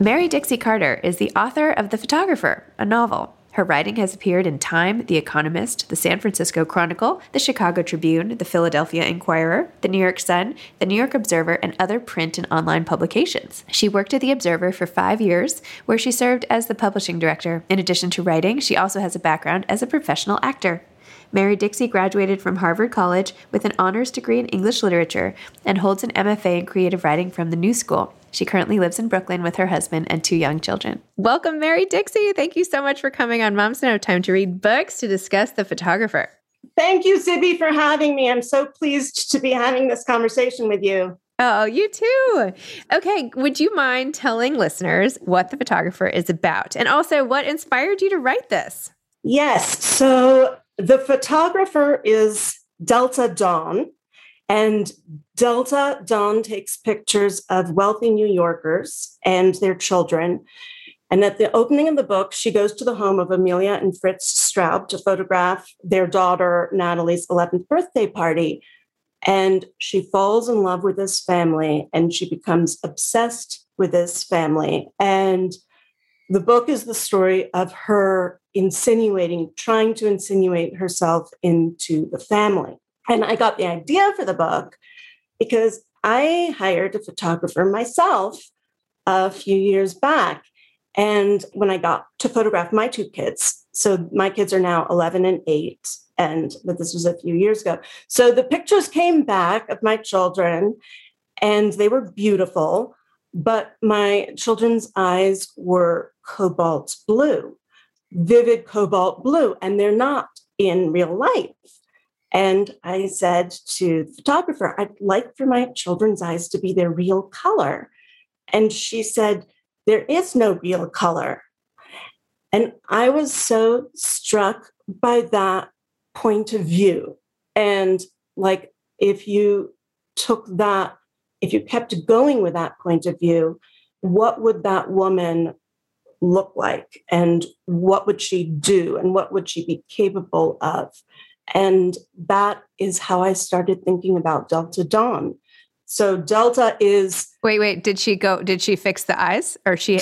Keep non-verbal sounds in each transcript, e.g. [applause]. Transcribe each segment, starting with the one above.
Mary Dixie Carter is the author of The Photographer, a novel. Her writing has appeared in Time, The Economist, The San Francisco Chronicle, The Chicago Tribune, The Philadelphia Inquirer, The New York Sun, The New York Observer, and other print and online publications. She worked at The Observer for five years, where she served as the publishing director. In addition to writing, she also has a background as a professional actor. Mary Dixie graduated from Harvard College with an honors degree in English literature and holds an MFA in creative writing from the New School. She currently lives in Brooklyn with her husband and two young children. Welcome, Mary Dixie. Thank you so much for coming on Moms Don't Have Time to Read Books to discuss The Photographer. Thank you, Zibby, for having me. I'm so pleased to be having this conversation with you. Oh, you too. Okay. Would you mind telling listeners what The Photographer is about and also what inspired you to write this? Yes. So, The Photographer is Delta Dawn, and Delta Dawn takes pictures of wealthy New Yorkers and their children. And at the opening of the book, she goes to the home of Amelia and Fritz Straub to photograph their daughter Natalie's 11th birthday party. And she falls in love with this family and she becomes obsessed with this family. And the book is the story of her insinuating, trying to insinuate herself into the family. And I got the idea for the book because I hired a photographer myself a few years back. And when I got to photograph my two kids, so my kids are now 11 and 8, and but this was a few years ago. So the pictures came back of my children, and they were beautiful, but my children's eyes were cobalt blue, vivid cobalt blue, and they're not in real life. And I said to the photographer, I'd like for my children's eyes to be their real color. And she said, There is no real color. And I was so struck by that point of view. And like, if you took that, if you kept going with that point of view, what would that woman look like? And what would she do? And what would she be capable of? And that is how I started thinking about Delta Dawn. So Delta is Wait, wait, did she go did she fix the eyes or she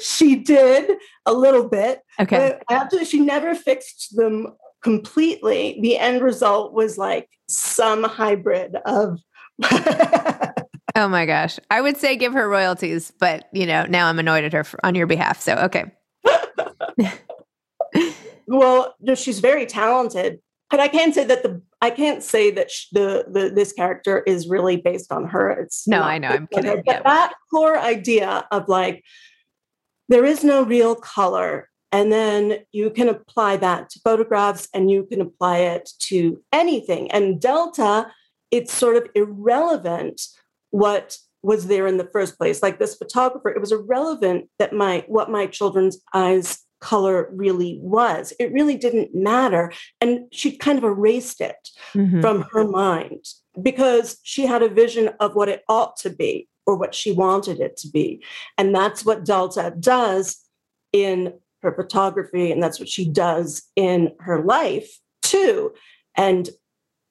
She [laughs] did a little bit. Okay. But after she never fixed them completely, the end result was like some hybrid of [laughs] Oh my gosh. I would say give her royalties, but you know, now I'm annoyed at her for, on your behalf. So, okay. [laughs] well, no, she's very talented, but I can't say that the I can't say that sh- the, the this character is really based on her. It's no, I know, I'm kidding. But yeah. that core idea of like there is no real color, and then you can apply that to photographs, and you can apply it to anything. And delta, it's sort of irrelevant what was there in the first place. Like this photographer, it was irrelevant that my what my children's eyes color really was. It really didn't matter. And she kind of erased it mm-hmm. from her mind because she had a vision of what it ought to be or what she wanted it to be. And that's what Delta does in her photography. And that's what she does in her life too. And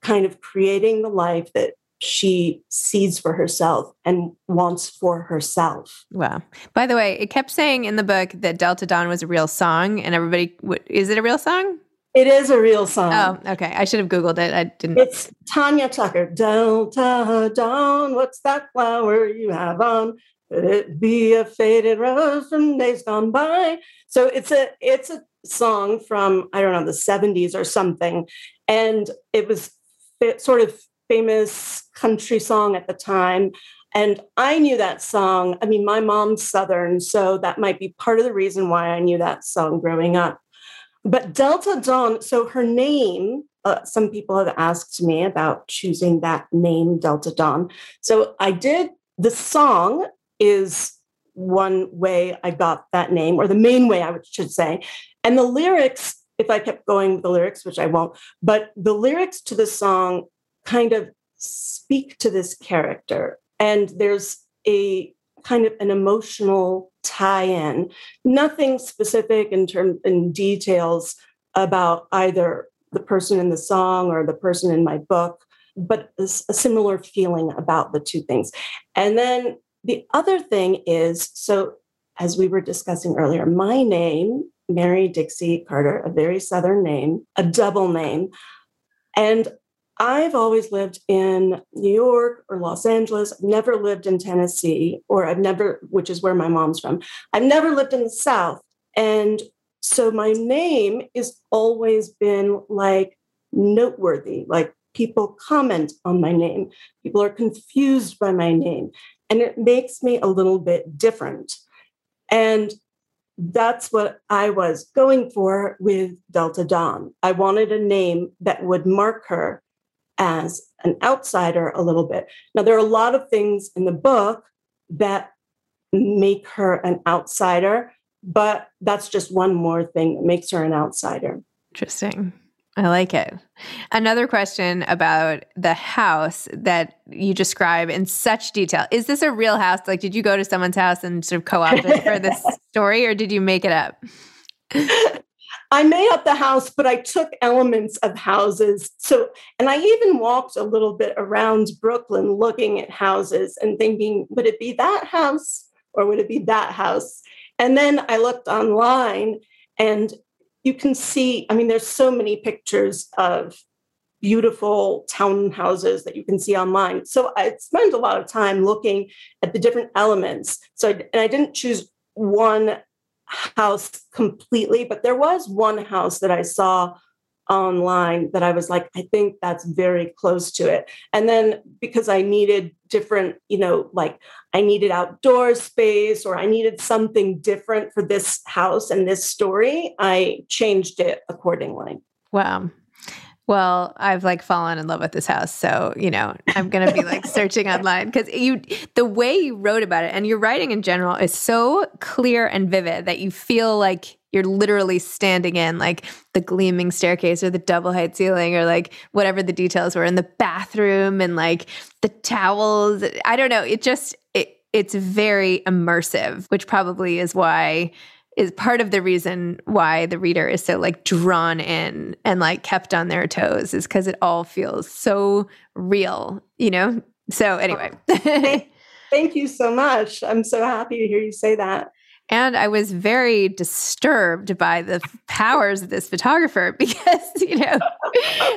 kind of creating the life that she sees for herself and wants for herself. Wow. By the way, it kept saying in the book that Delta Dawn was a real song, and everybody, is it a real song? It is a real song. Oh, okay. I should have Googled it. I didn't. It's Tanya Tucker. Delta Dawn, what's that flower you have on? Could it be a faded rose from days gone by? So it's a it's a song from I don't know the 70s or something, and it was sort of famous country song at the time. And I knew that song. I mean, my mom's Southern, so that might be part of the reason why I knew that song growing up. But Delta Dawn, so her name, uh, some people have asked me about choosing that name, Delta Dawn. So I did, the song is one way I got that name, or the main way I should say. And the lyrics, if I kept going with the lyrics, which I won't, but the lyrics to the song kind of speak to this character. And there's a kind of an emotional tie-in, nothing specific in terms in details about either the person in the song or the person in my book, but a, similar feeling about the two things. And then the other thing is so as we were discussing earlier, my name, Mary Dixie Carter, a very Southern name, a double name. And I've always lived in New York or Los Angeles. I've never lived in Tennessee, or I've never, which is where my mom's from. I've never lived in the South. And so my name has always been like noteworthy, like people comment on my name, people are confused by my name, and it makes me a little bit different. And that's what I was going for with Delta Dawn. I wanted a name that would mark her as an outsider a little bit. Now, there are a lot of things in the book that make her an outsider, but that's just one more thing that makes her an outsider. Interesting. I like it. Another question about the house that you describe in such detail. Is this a real house? Like, did you go to someone's house and sort of co opt it for this [laughs] story, or did you make it up? [laughs] I made up the house, but I took elements of houses. So, and I even walked a little bit around Brooklyn looking at houses and thinking, would it be that house or would it be that house? And then I looked online and you can see, I mean, there's so many pictures of beautiful townhouses that you can see online. So I spent a lot of time looking at the different elements. So, I, and I didn't choose one house completely, but there was one house that I saw online that I was like, I think that's very close to it. And then because I needed different, you know, like I needed outdoor space or I needed something different for this house and this story, I changed it accordingly. Wow. Well, I've like fallen in love with this house. So, you know, I'm going to be like searching [laughs] online because you, the way you wrote about it and your writing in general is so clear and vivid that you feel like you're literally standing in like the gleaming staircase or the double height ceiling or like whatever the details were in the bathroom and like the towels. I don't know. It just, it, it's very immersive, which probably is why is part of the reason why the reader is so like drawn in and like kept on their toes is because it all feels so real, you know? So, anyway. [laughs] Thank you so much. I'm so happy to hear you say that. And I was very disturbed by the powers of this photographer [laughs] because, you know,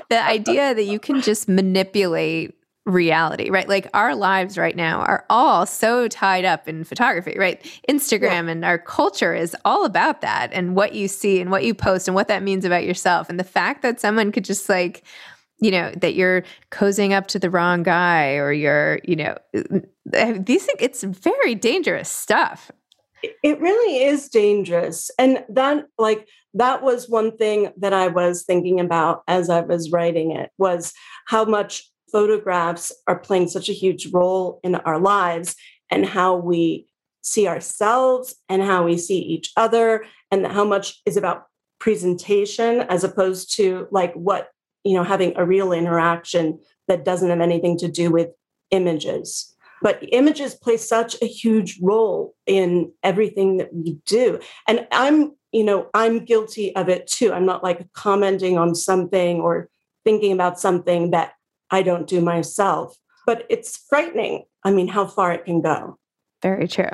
the idea that you can just manipulate reality, right? Like our lives right now are all so tied up in photography, right? Instagram yeah. and our culture is all about that and what you see and what you post and what that means about yourself. And the fact that someone could just like, you know, that you're cozying up to the wrong guy or you're, you know, uh, uh, these things, it's very dangerous stuff. It really is dangerous. And that, like, that was one thing that I was thinking about as I was writing it was how much photographs are playing such a huge role in our lives and how we see ourselves and how we see each other and how much is about presentation as opposed to like what you know having a real interaction that doesn't have anything to do with images. But images play such a huge role in everything that we do. And i'm you know i'm guilty of it too. I'm not like commenting on something or thinking about something that I don't do myself. But it's frightening. I mean, how far it can go. Very true.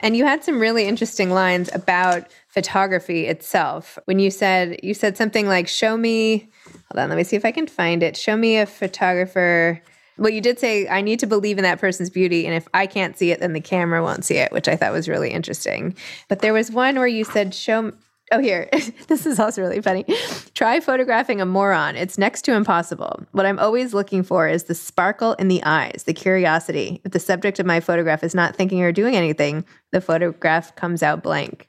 And you had some really interesting lines about photography itself. When you said you said something like show me hold on, let me see if I can find it. Show me a photographer. Well, you did say I need to believe in that person's beauty and if I can't see it then the camera won't see it, which I thought was really interesting. But there was one where you said show Oh, here. [laughs] this is also really funny. Try photographing a moron. It's next to impossible. What I'm always looking for is the sparkle in the eyes, the curiosity. If the subject of my photograph is not thinking or doing anything, the photograph comes out blank.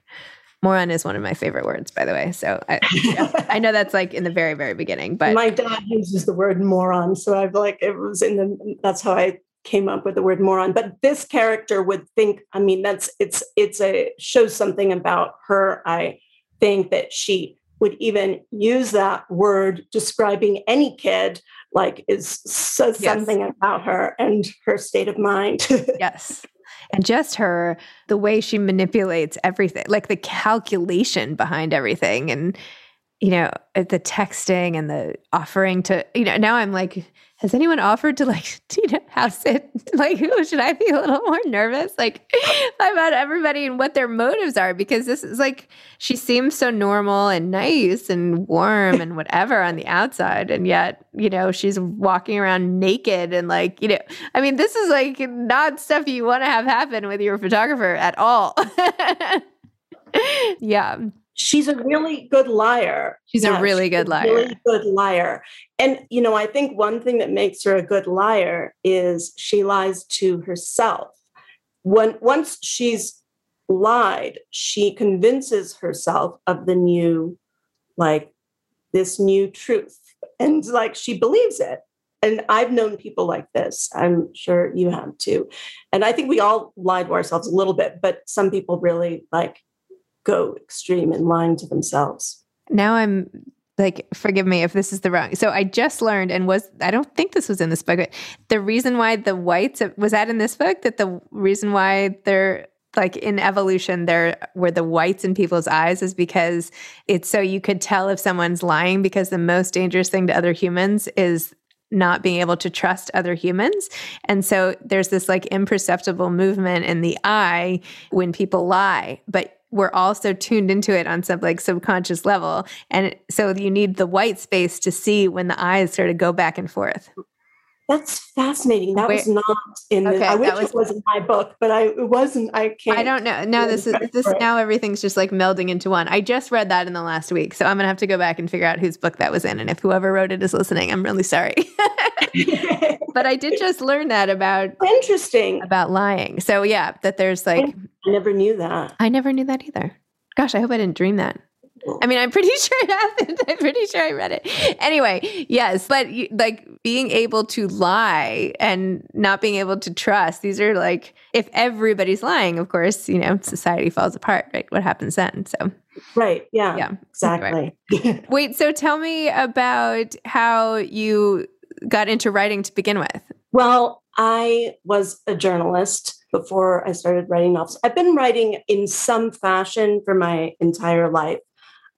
Moron is one of my favorite words, by the way. So I, [laughs] yeah, I know that's like in the very, very beginning. But my dad uses the word moron, so I've like it was in the. That's how I came up with the word moron. But this character would think. I mean, that's it's it's a shows something about her. I think that she would even use that word describing any kid like is says yes. something about her and her state of mind [laughs] yes and just her the way she manipulates everything like the calculation behind everything and you know uh, the texting and the offering to you know now i'm like has anyone offered to like [laughs] you know house it? [laughs] Like [laughs] should i be a little more nervous? Like about everybody and what their motives are because this is like she seems so normal and nice and warm and whatever on the outside and yet you know she's walking around naked and like you know i mean this is like not stuff you want to have happen with your photographer at all. Yeah she's a really good liar. She's yeah, a really she's good a liar. Really good liar. And you know, I think one thing that makes her a good liar is she lies to herself. When once she's lied, she convinces herself of the new, like this new truth. And like she believes it. And I've known people like this. I'm sure you have too. And I think we all lie to ourselves a little bit, but some people really like go extreme in lying to themselves. Now I'm like forgive me if this is the wrong so i just learned and was i don't think this was in this book but the reason why the whites was that in this book that the reason why they're like in evolution there were the whites in people's eyes is because it's so you could tell if someone's lying because the most dangerous thing to other humans is not being able to trust other humans. And so there's this like imperceptible movement in the eye when people lie. But we're also tuned into it on some like subconscious level. And so you need the white space to see when the eyes sort of go back and forth. That's fascinating. That Wait, was not in the. Okay, I wish was, it was in my book, but I it wasn't. I can't. I don't know. Now this is this now everything's just like melding into one. I just read that in the last week, so I'm gonna have to go back and figure out whose book that was in, and if whoever wrote it is listening, I'm really sorry. [laughs] [laughs] but I did just learn that about interesting about lying. So yeah, that there's like I never knew that. I never knew that either. Gosh, I hope I didn't dream that. I mean, I'm pretty [laughs] sure it happened. I'm pretty sure I read it. Anyway, yes, but like being able to lie and not being able to trust, these are like, if everybody's lying, of course, you know, society falls apart, right? What happens then? So, right. Yeah. Yeah. Exactly. [laughs] Wait, so tell me about how you got into writing to begin with. Well, I was a journalist before I started writing novels. I've been writing in some fashion for my entire life.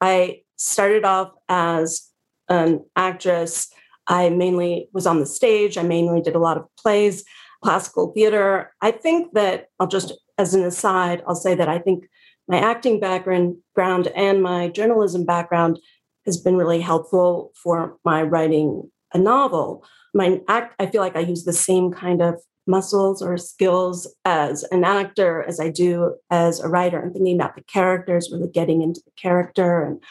I started off as an actress. I mainly was on the stage. I mainly did a lot of plays, classical theater. I think that I'll just, as an aside, I'll say that I think my acting background and my journalism background has been really helpful for my writing a novel. my act, I feel like I use the same kind of muscles or skills as an actor as I do as a writer and thinking about the characters, really getting into the character. And,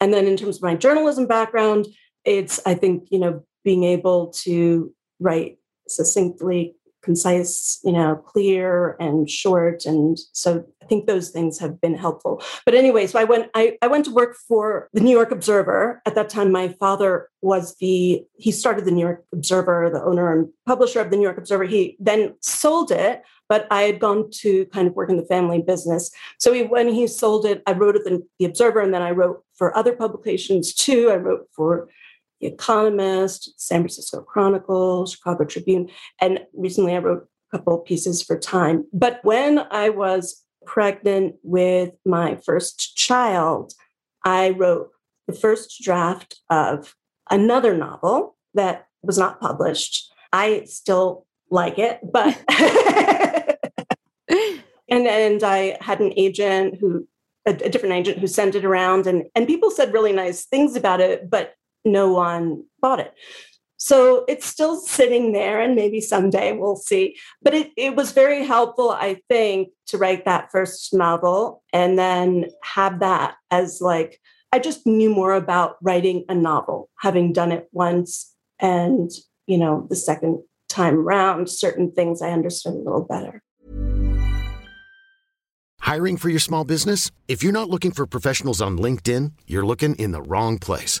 and then in terms of my journalism background, it's, I think, you know, being able to write succinctly concise, you know, clear and short. And so I think those things have been helpful. But anyway, so I went, I, I went to work for the New York Observer. At that time, my father was the, he started the New York Observer, the owner and publisher of the New York Observer. He then sold it, but I had gone to kind of work in the family business. So he, when he sold it, I wrote at the, the Observer and then I wrote for other publications too. I wrote for the Economist, San Francisco Chronicle, Chicago Tribune, and recently I wrote a couple pieces for Time. But when I was pregnant with my first child, I wrote the first draft of another novel that was not published. I still like it, but [laughs] and and I had an agent who a, a, different agent who sent it around and and people said really nice things about it, but no one bought it. So it's still sitting there, and maybe someday we'll see. But it, it was very helpful, I think, to write that first novel and then have that as like, I just knew more about writing a novel, having done it once. And, you know, the second time round, certain things I understood a little better. Hiring for your small business? If you're not looking for professionals on LinkedIn, you're looking in the wrong place.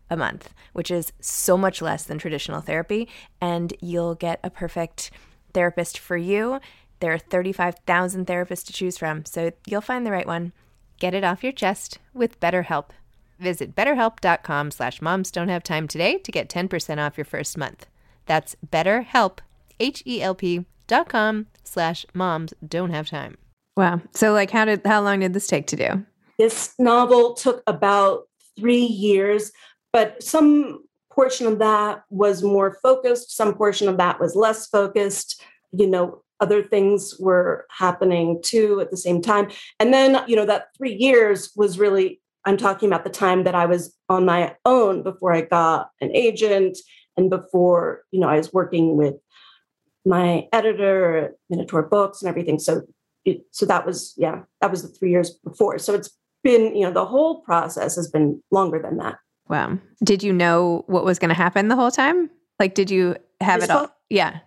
a month, which is so much less than traditional therapy. And you'll get a perfect therapist for you. There are 35,000 therapists to choose from, so you'll find the right one. Get it off your chest with BetterHelp. Visit betterhelp.com slash moms don't have time today to get 10% off your first month. That's betterhelp, H-E-L-P dot com slash moms don't have time. Wow. So like how did how long did this take to do? This novel took about three years but some portion of that was more focused, some portion of that was less focused. You know, other things were happening too at the same time. And then, you know, that three years was really, I'm talking about the time that I was on my own before I got an agent and before, you know, I was working with my editor Minotaur Books and everything. So, it, so that was, yeah, that was the three years before. So it's been, you know, the whole process has been longer than that. Wow. Did you know what was going to happen the whole time? Like, did you have this it all? Book? Yeah.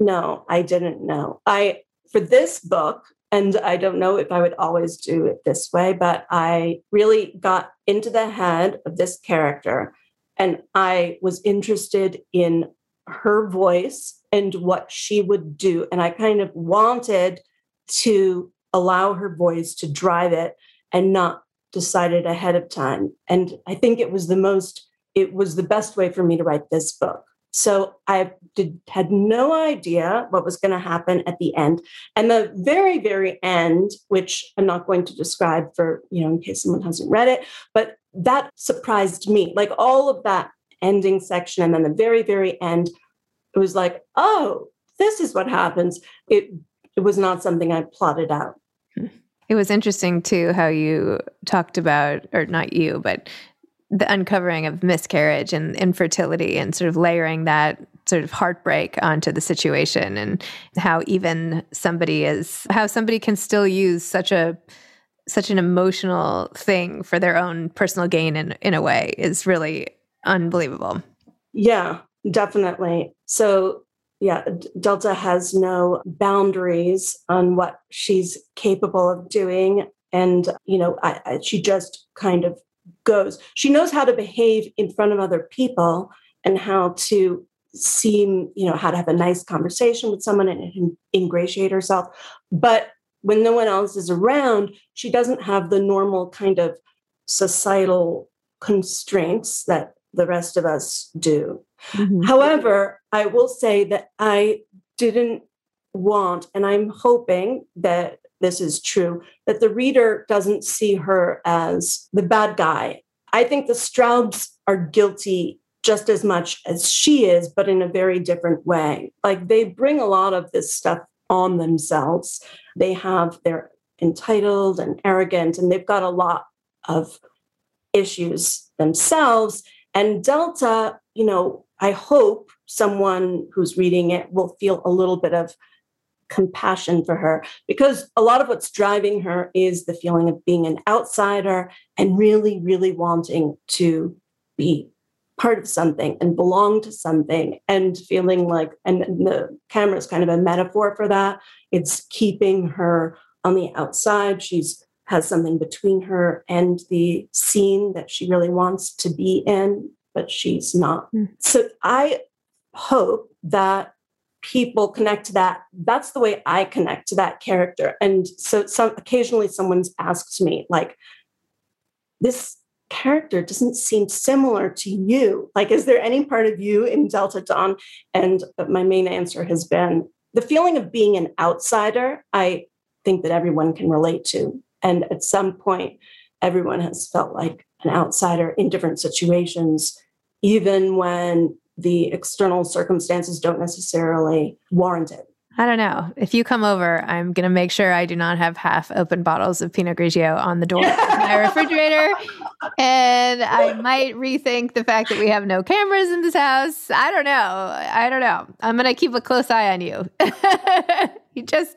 No, I didn't know. I, for this book, and I don't know if I would always do it this way, but I really got into the head of this character and I was interested in her voice and what she would do. And I kind of wanted to allow her voice to drive it and not decide it ahead of time. And I think it was the most, it was the best way for me to write this book. So I did, had no idea what was going to happen at the end. And the very, very end, which I'm not going to describe for, you know, in case someone hasn't read it, but that surprised me. Like all of that ending section and then the very, very end, it was like, oh, this is what happens. It it was not something I plotted out. It was interesting too how you talked about, or not you, but the uncovering of miscarriage and infertility and sort of layering that sort of heartbreak onto the situation and how even somebody is how somebody can still use such a such an emotional thing for their own personal gain in in a way is really unbelievable. Yeah, definitely. So yeah, Delta has no boundaries on what she's capable of doing. And, you know, I, I, she just kind of goes. She knows how to behave in front of other people and how to seem, you know, how to have a nice conversation with someone and ingratiate herself. But when no one else is around, she doesn't have the normal kind of societal constraints that the rest of us do. Mm-hmm. However, I will say that I didn't want, and I'm hoping that this is true, that the reader doesn't see her as the bad guy. I think the Straubs are guilty just as much as she is, but in a very different way. Like they bring a lot of this stuff on themselves. They have, they're entitled and arrogant, and they've got a lot of issues themselves. And Delta, you know, I hope someone who's reading it will feel a little bit of compassion for her because a lot of what's driving her is the feeling of being an outsider and really, really wanting to be part of something and belong to something and feeling like, and the camera is kind of a metaphor for that. It's keeping her on the outside. She's has something between her and the scene that she really wants to be in, but she's not. Mm. So I hope that people connect to that. That's the way I connect to that character. And so some occasionally someone's asked me, like, this character doesn't seem similar to you. Like, is there any part of you in Delta Dawn? And my main answer has been the feeling of being an outsider, I think that everyone can relate to. And at some point, everyone has felt like an outsider in different situations, even when the external circumstances don't necessarily warrant it. I don't know. If you come over, I'm going to make sure I do not have half open bottles of Pinot Grigio on the door of my refrigerator. [laughs] And I might rethink the fact that we have no cameras in this house. I don't know. I don't know. I'm going to keep a close eye on you. [laughs] you just,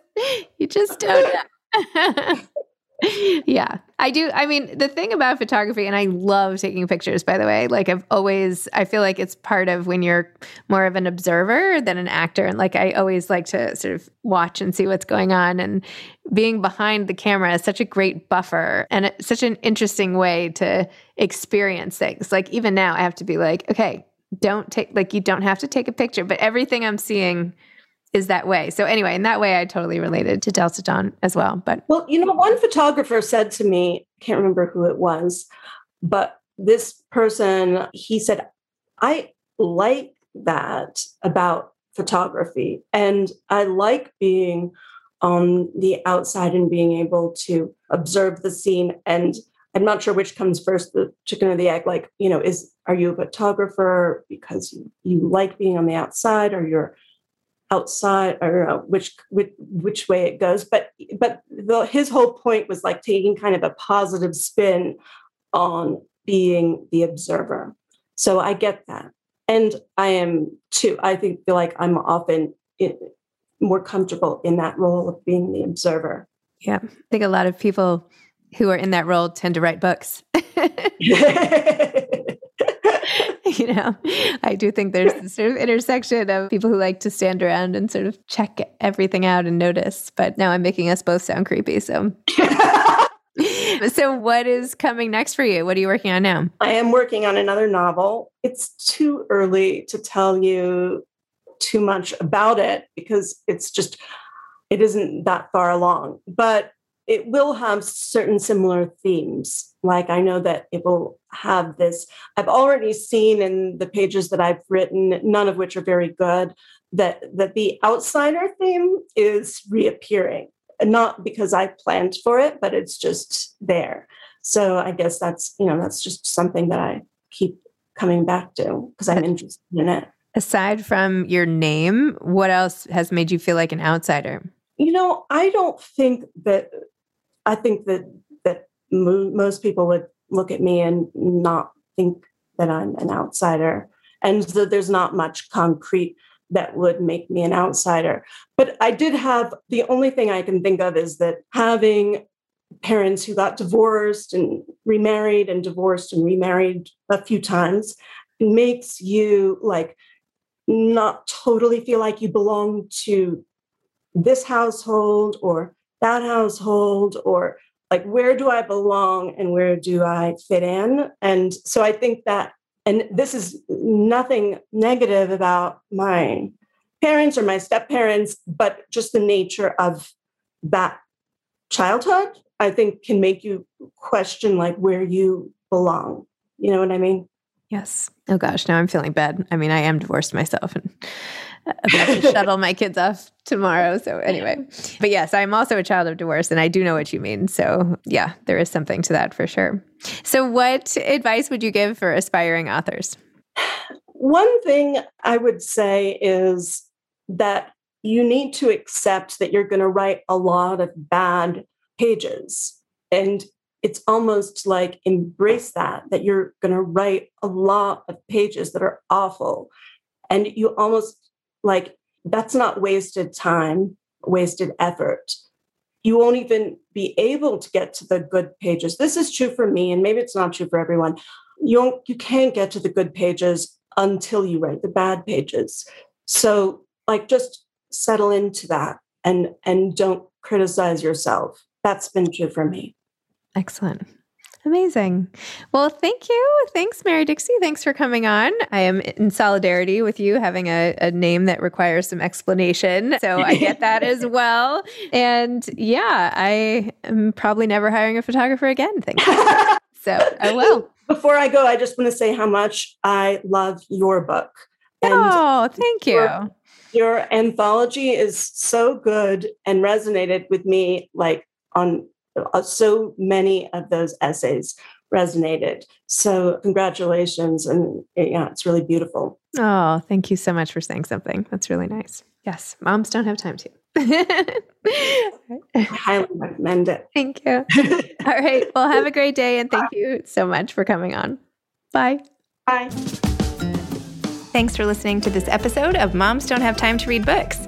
you just don't know. [laughs] [laughs] yeah, I do. I mean, the thing about photography, and I love taking pictures, by the way, like I've always, I feel like it's part of when you're more of an observer than an actor. And like I always like to sort of watch and see what's going on. And being behind the camera is such a great buffer and such an interesting way to experience things. Like even now, I have to be like, okay, don't take, like, you don't have to take a picture, but everything I'm seeing is that way. So anyway, in that way, I totally related to Delta Dawn as well. But well, you know, one photographer said to me, I can't remember who it was, but this person, he said, I like that about photography. And I like being on the outside and being able to observe the scene. And I'm not sure which comes first, the chicken or the egg. Like, you know, is are you a photographer because you, you like being on the outside or you're outside or uh, which, which which way it goes but but the, his whole point was like taking kind of a positive spin on being the observer. So i get that. And i am too. I think feel like i'm often in, more comfortable in that role of being the observer. Yeah. I think a lot of people who are in that role tend to write books [laughs] [laughs] [laughs] [laughs] you know, I do think there's [laughs] this sort of intersection of people who like to stand around and sort of check everything out and notice. But now I'm making us both sound creepy. So. [laughs] so what is coming next for you what are you working on now i am working on another novel it's too early to tell you too much about it because it's just it isn't that far along. But it will have certain similar themes. Like I know that it will have this. I've already seen in the pages that I've written, none of which are very good, that that the outsider theme is reappearing. Not because I planned for it, but it's just there. So I guess that's you know that's just something that I keep coming back to because I'm interested in it. Aside from your name, what else has made you feel like an outsider? You know, I don't think that I think that that mo- most people would look at me and not think that I'm an outsider, and that there's not much concrete that would make me an outsider. But I did have the only thing I can think of is that having parents who got divorced and remarried and divorced and remarried a few times makes you like not totally feel like you belong to this household or that household or like where do I belong and where do I fit in? And so I think that, and this is nothing negative about my parents or my step parents, but just the nature of that childhood, I think can make you question like where you belong. You know what I mean? Yes. Oh gosh, now I'm feeling bad. I mean, I am divorced myself and about to [laughs] shuttle my kids off tomorrow. So anyway, but yes, I'm also a child of divorce and I do know what you mean. So yeah, there is something to that for sure. So what advice would you give for aspiring authors? One thing I would say is that you need to accept that you're going to write a lot of bad pages. And it's almost like embrace that, that you're going to write a lot of pages that are awful. And you almost like that's not wasted time, wasted effort. You won't even be able to get to the good pages. This is true for me, and maybe it's not true for everyone. You don't, you can't get to the good pages until you write the bad pages. So, like, just settle into that and and don't criticize yourself. That's been true for me. Excellent. Amazing. Well, thank you. Thanks, Mary Dixie. Thanks for coming on. I am in solidarity with you having a, a name that requires some explanation. So I get [laughs] that as well. And yeah, I am probably never hiring a photographer again. Thank you. [laughs] so oh, I will. Before I go, I just want to say how much I love your book. And oh, thank you. Your, your anthology is so good and resonated with me like on Uh, so many of those essays resonated. So congratulations. And eh, yeah, it's really beautiful. Oh, thank you so much for saying something. That's really nice. Yes, moms don't have time to. [laughs] I highly recommend it. Thank you. [laughs] All right. Well, have a great day and thank you so much for coming on. Bye. Bye. Thanks for listening to this episode of Moms Don't Have Time to Read Books.